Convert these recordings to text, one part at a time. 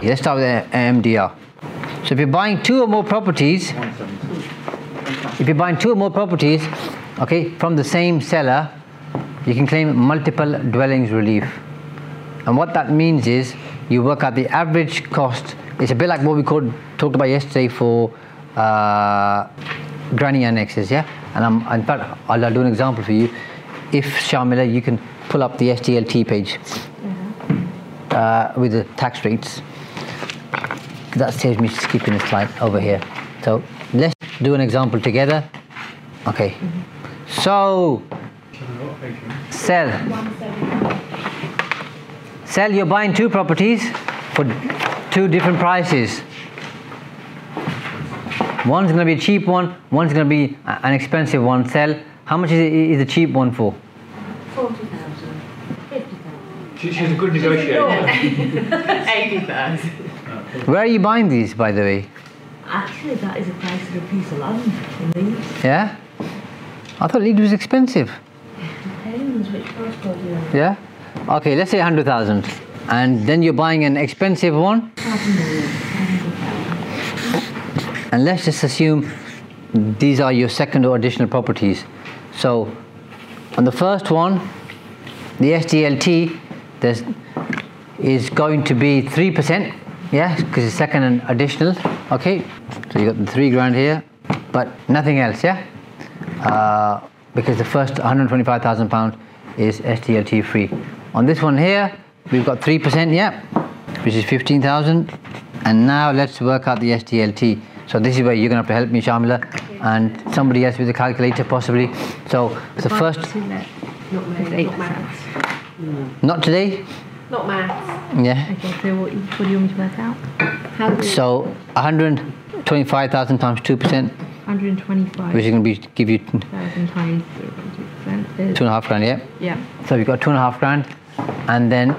Let's start with the MDR. So if you're buying two or more properties, if you're buying two or more properties, okay, from the same seller, you can claim multiple dwellings relief. And what that means is you work out the average cost. It's a bit like what we called, talked about yesterday for uh, granny annexes, yeah? And I'm, in fact, I'll, I'll do an example for you. If Shamila, you can pull up the SDLT page uh, with the tax rates that saves me skipping a slide over here. So let's do an example together. Okay. So sell. Sell, you're buying two properties for two different prices. One's going to be a cheap one, one's going to be an expensive one. Sell. How much is, it, is the cheap one for? 40,000, 50,000. She, she's a good negotiator. 80,000. Where are you buying these, by the way? Actually, that is the price of a piece of land in Leeds. Yeah? I thought Leeds was expensive. Depends which postcode you're in. Yeah? Okay, let's say 100,000. And then you're buying an expensive one. Half a million, 100,000. And let's just assume these are your second or additional properties. So on the first one, the SDLT there's, is going to be 3%. Yeah, because it's second and additional. Okay, so you got the three grand here, but nothing else. Yeah, uh, because the first 125,000 pounds is SDLT free. On this one here, we've got 3%. Yeah, which is 15,000. And now let's work out the SDLT. So this is where you're going to have to help me, Shamila, and somebody else with a calculator possibly. So the first, Not me, not maths. not today. Not maths. Yeah. Okay, so what, what do you want me to work out? How do So 125,000 times 2%, 125. which is going to be give you two times 0.2% is, and a half grand. Yeah. yeah, So you've got two and a half grand, and then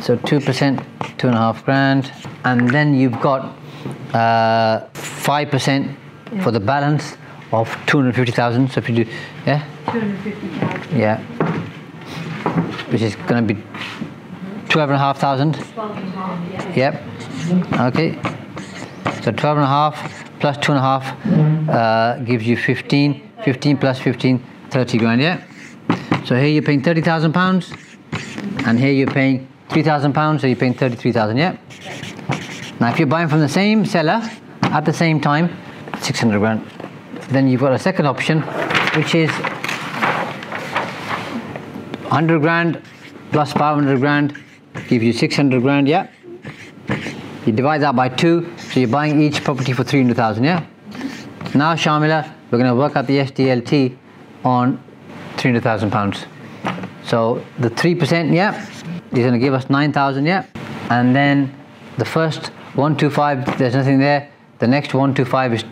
so two percent, two and a half grand, and then you've got uh, five percent for the balance of two hundred fifty thousand. So if you do, yeah, 250,000. yeah, which is going to be twelve and a half thousand. Yep. Okay. So 12 and a half plus two and a half uh, gives you 15. 15 plus 15, 30 grand, yeah? So here you're paying 30,000 pounds and here you're paying 3,000 pounds, so you're paying 33,000, yeah? Now if you're buying from the same seller at the same time, 600 grand. Then you've got a second option, which is 100 grand plus 500 grand gives you 600 grand, yeah? You divide that by two, so you're buying each property for 300,000, yeah? Now, Shamila, we're going to work out the SDLT on 300,000 pounds. So the 3%, yeah, is going to give us 9,000, yeah? And then the first 125, there's nothing there. The next 125 is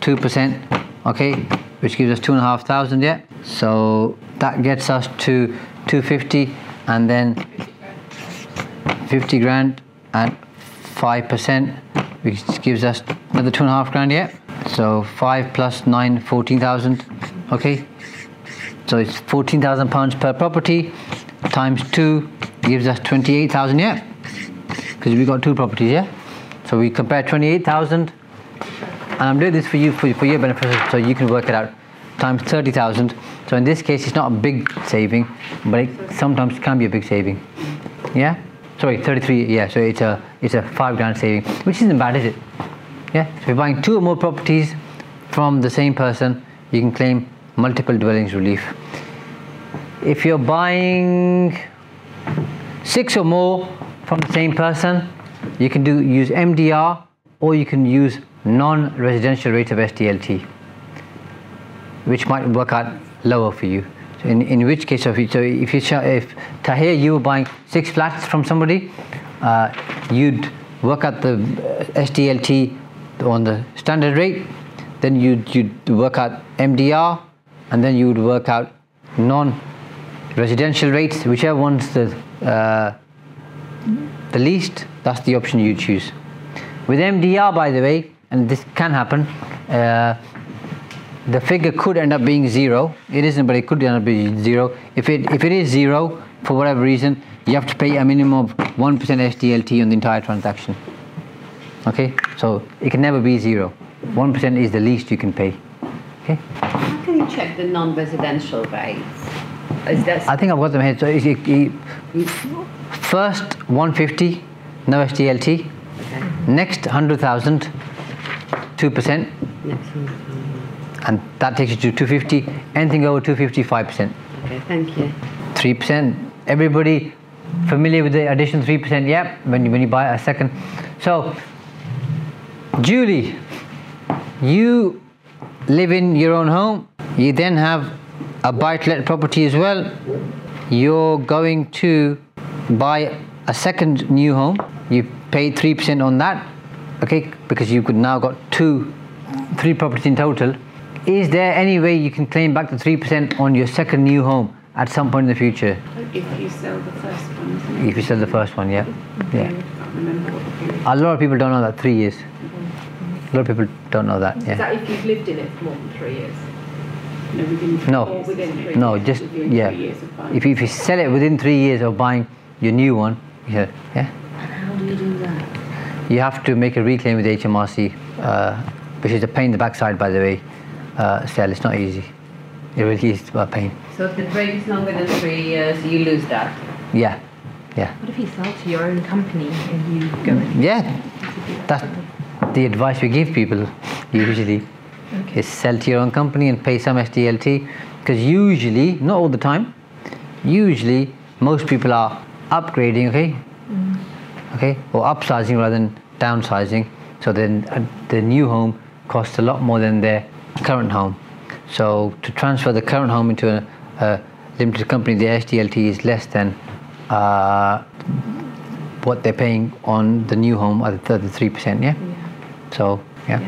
2%, okay? Which gives us 2,500, yeah? So that gets us to 250 and then 50 grand and 5%, which gives us another two and a half grand, yeah? So 5 plus 9, 14,000, okay? So it's 14,000 pounds per property times 2 gives us 28,000, yeah? Because we got two properties, yeah? So we compare 28,000 and I'm doing this for you for, for your benefit so you can work it out times 30,000 so in this case it's not a big saving but it sometimes can be a big saving yeah sorry 33 yeah so it's a it's a 5 grand saving which isn't bad is it? Yeah so if you're buying two or more properties from the same person you can claim multiple dwellings relief. If you're buying six or more from the same person you can do use MDR or you can use non-residential rate of SDLT which might work out lower for you in, in which case of you, so if you if Tahir you were buying six flats from somebody uh, you'd work out the uh, SDLT on the standard rate, then you'd, you'd work out MDR, and then you would work out non-residential rates, whichever one's the uh, the least, that's the option you choose. With MDR, by the way, and this can happen, uh, the figure could end up being zero. It isn't, but it could end up being zero. If it if it is zero for whatever reason, you have to pay a minimum of one percent SDLT on the entire transaction. Okay, so it can never be zero. One percent is the least you can pay. Okay, How can you check the non-residential rates? Is that I think I've got them here. So it, it, it- first 150, no SDLT. Next 100,000, two percent, next one? And that takes you to 250. Anything over 250, five percent. Okay, thank you. Three percent. Everybody familiar with the additional three percent? Yep. When you, when you buy a second. So, Julie, you live in your own home. You then have a buy-to-let property as well. You're going to buy a second new home. You pay three percent on that. Okay, because you've now got two, three properties in total. Is there any way you can claim back the three percent on your second new home at some point in the future? If you sell the first one. If you sell the first one, yeah, yeah. I remember what the period. A lot of people don't know that three years. A lot of people don't know that. Is Yeah. that if you've lived in it for more than three years? No, within, No. within No, years, just yeah. three years of. If you, if you sell it within three years of buying your new one, yeah, yeah, How do you do that? you have to make a reclaim with HMRC, uh, which is a pain in the backside, by the way. Uh, sell, it's not easy. It really is a pain. So if the rate is longer than three years, you lose that. Yeah, yeah, What if you sell to your own company and you go in? yeah. That's the advice we give people usually. Is sell to your own company and pay some SDLT because usually, not all the time, usually most people are upgrading, okay, okay, or upsizing rather than downsizing. So then uh, the new home costs a lot more than their current home. So to transfer the current home into a, a limited company, the SDLT is less than uh, what they're paying on the new home at the three percent. Yeah? So yeah.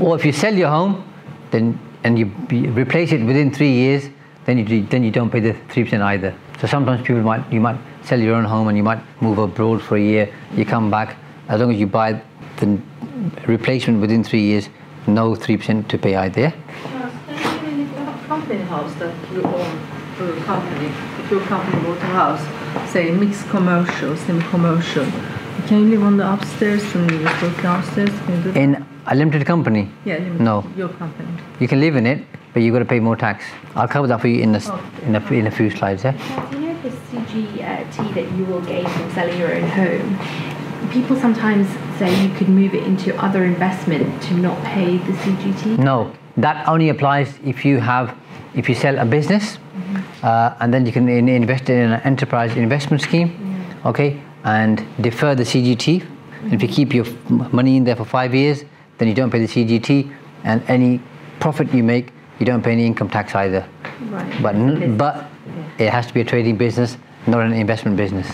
Or if you sell your home, then and you replace it within three years, then you do- then you don't pay the three percent either. So sometimes people might you might sell your own home and you might move abroad for a year. You come back as long as you buy the replacement within three years, no three percent to pay either. Yeah? If you have a company house that you own through a company, if your company bought a house, say mixed commercial, semi-commercial, can you live on the upstairs and you just work downstairs? Can you do? In a limited company, Yeah, limited. no. Your company. you can live in it, but you've got to pay more tax. I'll cover that for you in a, s- in a, in a few slides. Yeah. Now, do you know the CGT uh, that you will gain from selling your own home? People sometimes say you could move it into other investment to not pay the CGT. No, that only applies if you have, if you sell a business, uh, and then you can in, invest in an enterprise investment scheme, okay, and defer the CGT. If you keep your money in there for five years, then you don't pay the CGT, and any profit you make, you don't pay any income tax either. Right. But n- but it has to be a trading business, not an investment business.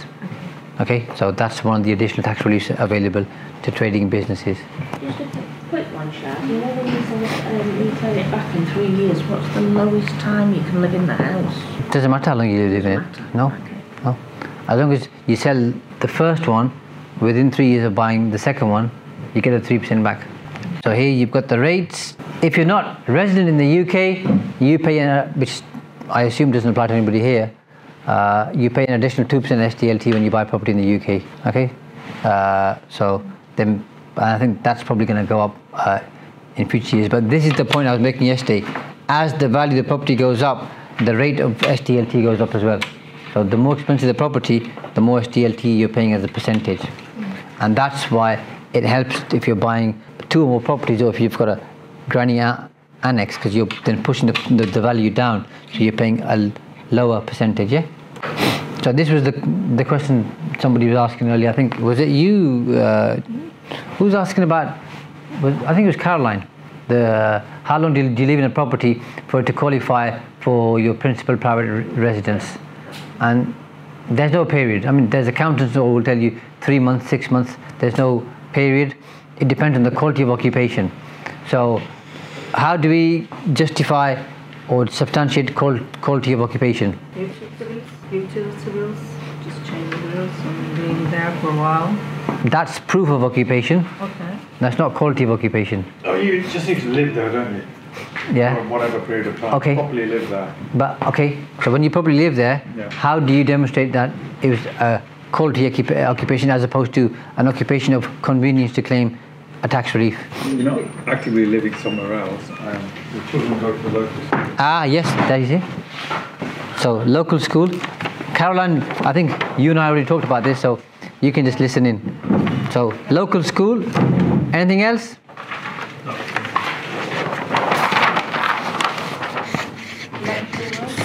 Okay, so that's one of the additional tax reliefs available to trading businesses. Just a quick one, Shaz. You know when you sell it, um, you it back in three years, what's the lowest time you can live in the house? Doesn't matter how long you live in it. matter. No, Okay. no. As long as you sell the first one within three years of buying the second one, you get a three percent back. So here you've got the rates. If you're not resident in the UK, you pay, an, which I assume doesn't apply to anybody here. Uh, you pay an additional two percent SDLT when you buy property in the UK. Okay, uh, so then I think that's probably going to go up uh, in future years. But this is the point I was making yesterday. As the value of the property goes up, the rate of SDLT goes up as well. So the more expensive the property, the more SDLT you're paying as a percentage. And that's why it helps if you're buying two or more properties or if you've got a granny annex because you're then pushing the, the, the value down. So you're paying a lower percentage, yeah? So this was the, the question somebody was asking earlier. I think, was it you? Uh, who was asking about, was, I think it was Caroline. The, how long do you, do you live in a property for it to qualify for your principal private re- residence? And there's no period. I mean, there's accountants who will tell you three months, six months. There's no period. It depends on the quality of occupation. So, how do we justify or substantiate qual- quality of occupation? Utility bills, utility bills, just change the bills and being there for a while. That's proof of occupation. Okay. That's not quality of occupation. Oh, you just need to live there, don't you? Yeah. For whatever period of time. Okay. Properly live there. But okay, so when you probably live there, Yeah. how do you demonstrate that it was a quality occupa- occupation as opposed to an occupation of convenience to claim a tax relief? You're not actively living somewhere else. Um, your children go to the local school. Ah, yes, that is it. So local school. Caroline, I think you and I already talked about this, so you can just listen in. So local school. Anything else?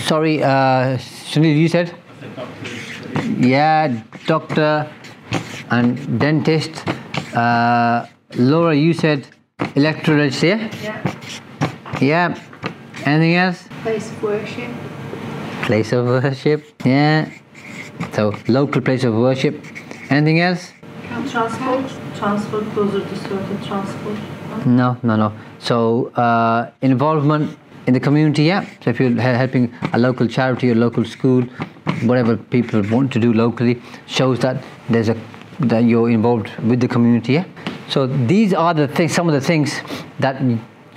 Sorry, uh, Sunil, you said? Yeah, doctor and dentist. Uh, Laura, you said electoralist, yeah? Yeah. Yeah. Anything else? Place of worship. Place of worship. Yeah. So local place of worship. Anything else? Transport, transport, closer to certain transport. No, no, no. So uh, involvement in the community, yeah. So if you're helping a local charity or local school, whatever people want to do locally, shows that there's a that you're involved with the community, yeah. So these are the things, some of the things that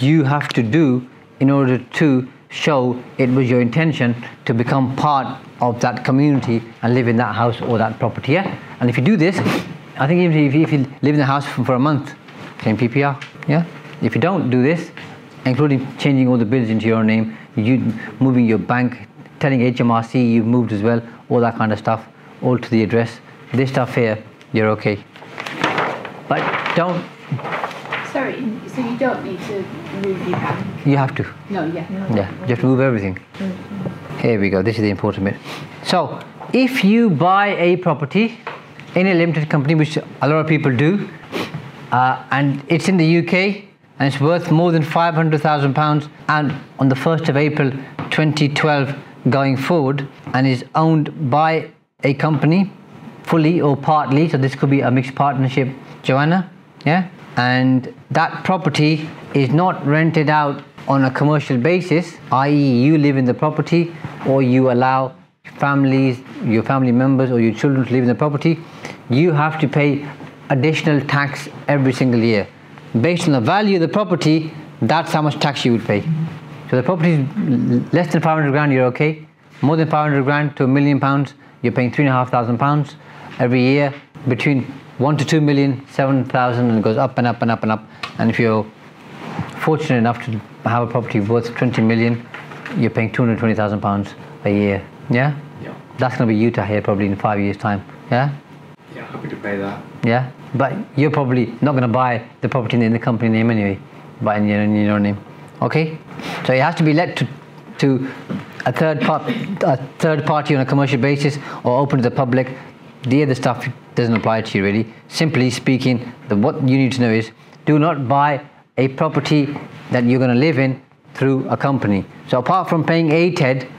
you have to do in order to show it was your intention to become part of that community and live in that house or that property, yeah. And if you do this, I think even if you, if you live in the house for, for a month, claim PPR. Yeah. If you don't do this, including changing all the bills into your name, you moving your bank, telling HMRC you've moved as well, all that kind of stuff, all to the address. This stuff here, you're okay. But don't. Sorry, so you don't need to move your bank? You have to. No, yeah. Yeah. You have to move everything. Here we go. This is the important bit. So, if you buy a property in a limited company, which a lot of people do, uh, and it's in the UK and it's worth more than five hundred thousand pounds, and on the first of April, 2012, going forward, and is owned by a company, fully or partly. So this could be a mixed partnership. Joanna, yeah, and that property is not rented out on a commercial basis, i.e., you live in the property or you allow families, your family members, or your children to live in the property, you have to pay additional tax every single year. Based on the value of the property, that's how much tax you would pay. So the property is less than 500 grand, you're okay. More than 500 grand to a million pounds, you're paying three and a half thousand pounds every year. Between one to two million, seven thousand, and it goes up and up and up and up. And if you're fortunate enough to have a property worth 20 million, you're paying 220,000 pounds a year. Yeah? Yeah. That's going to be Utah here probably in five years' time. Yeah? Yeah, happy to pay that. Yeah? But you're probably not going to buy the property in the company name anyway, buy in your, in your name. Okay? So it has to be let to, to a third part, a third party on a commercial basis or open to the public. The other stuff doesn't apply to you really. Simply speaking, the, what you need to know is do not buy a property that you're going to live in through a company. So apart from paying ATED,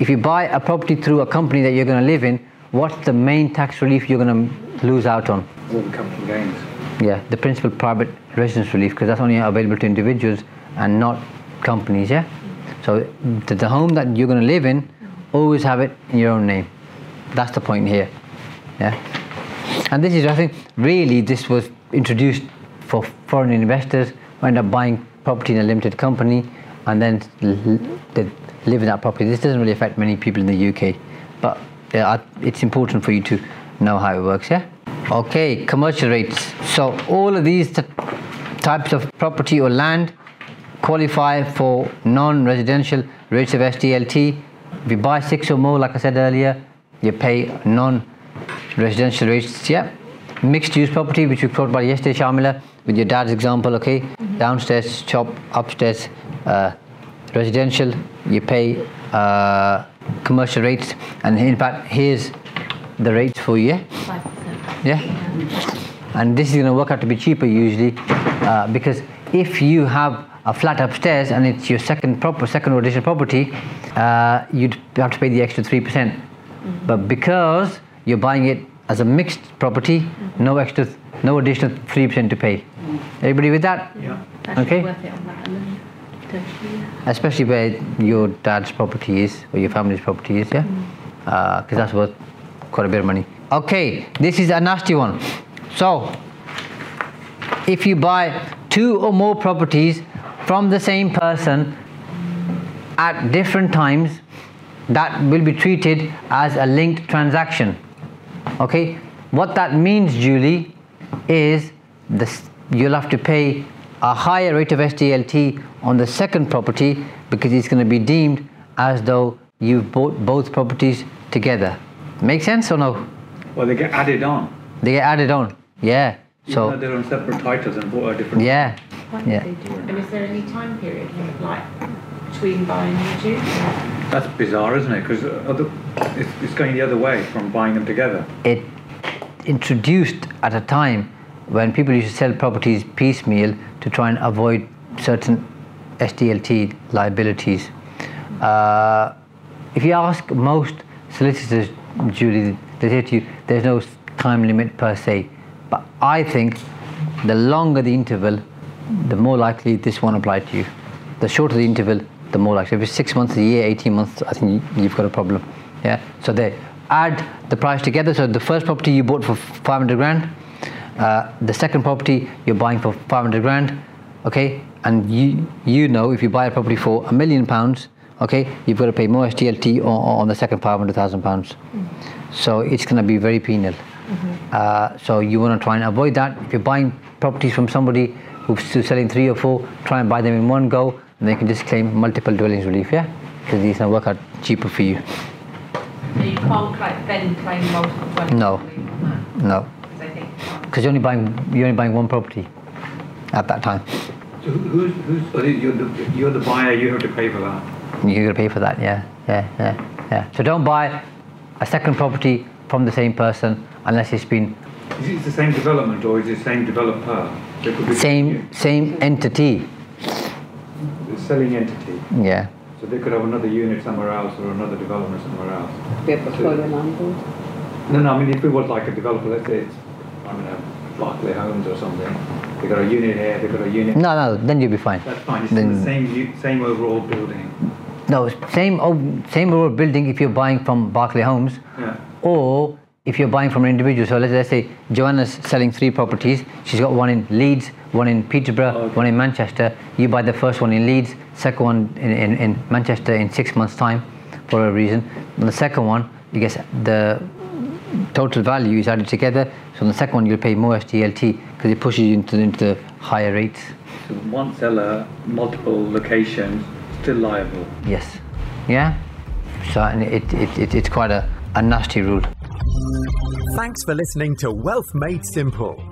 if you buy a property through a company that you're going to live in, what's the main tax relief you're going to lose out on? All the capital gains. Yeah, the principal private residence relief because that's only available to individuals and not companies. Yeah, so the, the home that you're going to live in, always have it in your own name. That's the point here. Yeah, and this is I think really this was introduced for foreign investors who end up buying property in a limited company and then they live in that property. This doesn't really affect many people in the UK, but it's important for you to know how it works. Yeah. Okay, commercial rates. So all of these types of property or land qualify for non-residential rates of SDLT. If you buy six or more, like I said earlier, you pay non-residential rates. Yeah. Mixed-use property, which we talked about yesterday, Shamila, with your dad's example. Okay, downstairs shop, upstairs uh, residential. You pay uh, commercial rates, and in fact, here's the rates for you. Yeah? Yeah. And this is going to work out to be cheaper usually uh, because if you have a flat upstairs and it's your second proper second or additional property, uh, you'd have to pay the extra three percent. But because you're buying it as a mixed property, no extra, no additional 3% to pay. Everybody with that? Yeah. That's Okay. worth it on that alone. Potentially, yeah. Especially where your dad's property is or your family's property is, yeah? Mm. Uh, because that's worth quite a bit of money. Okay, this is a nasty one. So, if you buy two or more properties from the same person at different times, that will be treated as a linked transaction. Okay, what that means, Julie, is this, you'll have to pay a higher rate of SDLT on the second property because it's going to be deemed as though you've bought both properties together. Make sense or no? Well, they get added on. They get added on. Yeah. Even though So they're on separate titles and bought a different. yeah, Why yeah. they do? And is there any time period limit, like between buying the two? That's bizarre, isn't it? Because it's, it's going the other way from buying them together. It introduced at a time when people used to sell properties piecemeal to try and avoid certain SDLT liabilities. Uh, if you ask most solicitors, Julie, they say to you, there's no time limit per se. But I think the longer the interval, the more likely this won't apply to you. The shorter the interval, the more likely. If it's six months, a year, 18 months, I think you- you've got a problem. Yeah. So they add the price together. So the first property you bought for 500 grand, uh, the second property you're buying for 500 grand, okay? And you you know if you buy a property for a million pounds, okay, you've got to pay more SDLT on, on the second 500,000 pounds. So it's going to be very penal. Uh, so you want to try and avoid that. If you're buying properties from somebody who's selling three or four, try and buy them in one go, and they can just claim multiple dwellings relief, yeah? Because these can work out cheaper for you. So you can't like, then claim multiple dwellings. No. relief on that, No, 'cause I think because you're only buying you're only buying one property at that time. So who's, who's, you're the, you're the buyer, you have to pay for that. You're gonna pay for that, yeah, yeah, yeah, yeah. So don't buy a second property from the same person unless it's been Is it the same development or is it the same developer? There could be same same entity. The selling entity. Yeah. So they could have another unit somewhere else or another development somewhere else. Be a portfolio landlord. No, no, I mean, if it was like a developer, let's say it's, I don't know, Berkeley Homes or something, they got a unit here, they got a unit. No, no, then you'll be fine. That's fine, it's still the same, same overall building. No, same oh, same road building if you're buying from Berkeley Homes, Yeah. or if you're buying from an individual. So let's, let's say Joanna's selling three properties. She's got one in Leeds, one in Peterborough, oh, Okay. one in Manchester. You buy the first one in Leeds, second one in, in, in Manchester in six months' time for a reason. And the second one, you guess the total value is added together. So on the second one, you'll pay more SDLT because it pushes you into, into the higher rates. So one seller, multiple locations, still liable. Yes. Yeah? So and it, it, it, it's quite a, a nasty rule. Thanks for listening to Wealth Made Simple.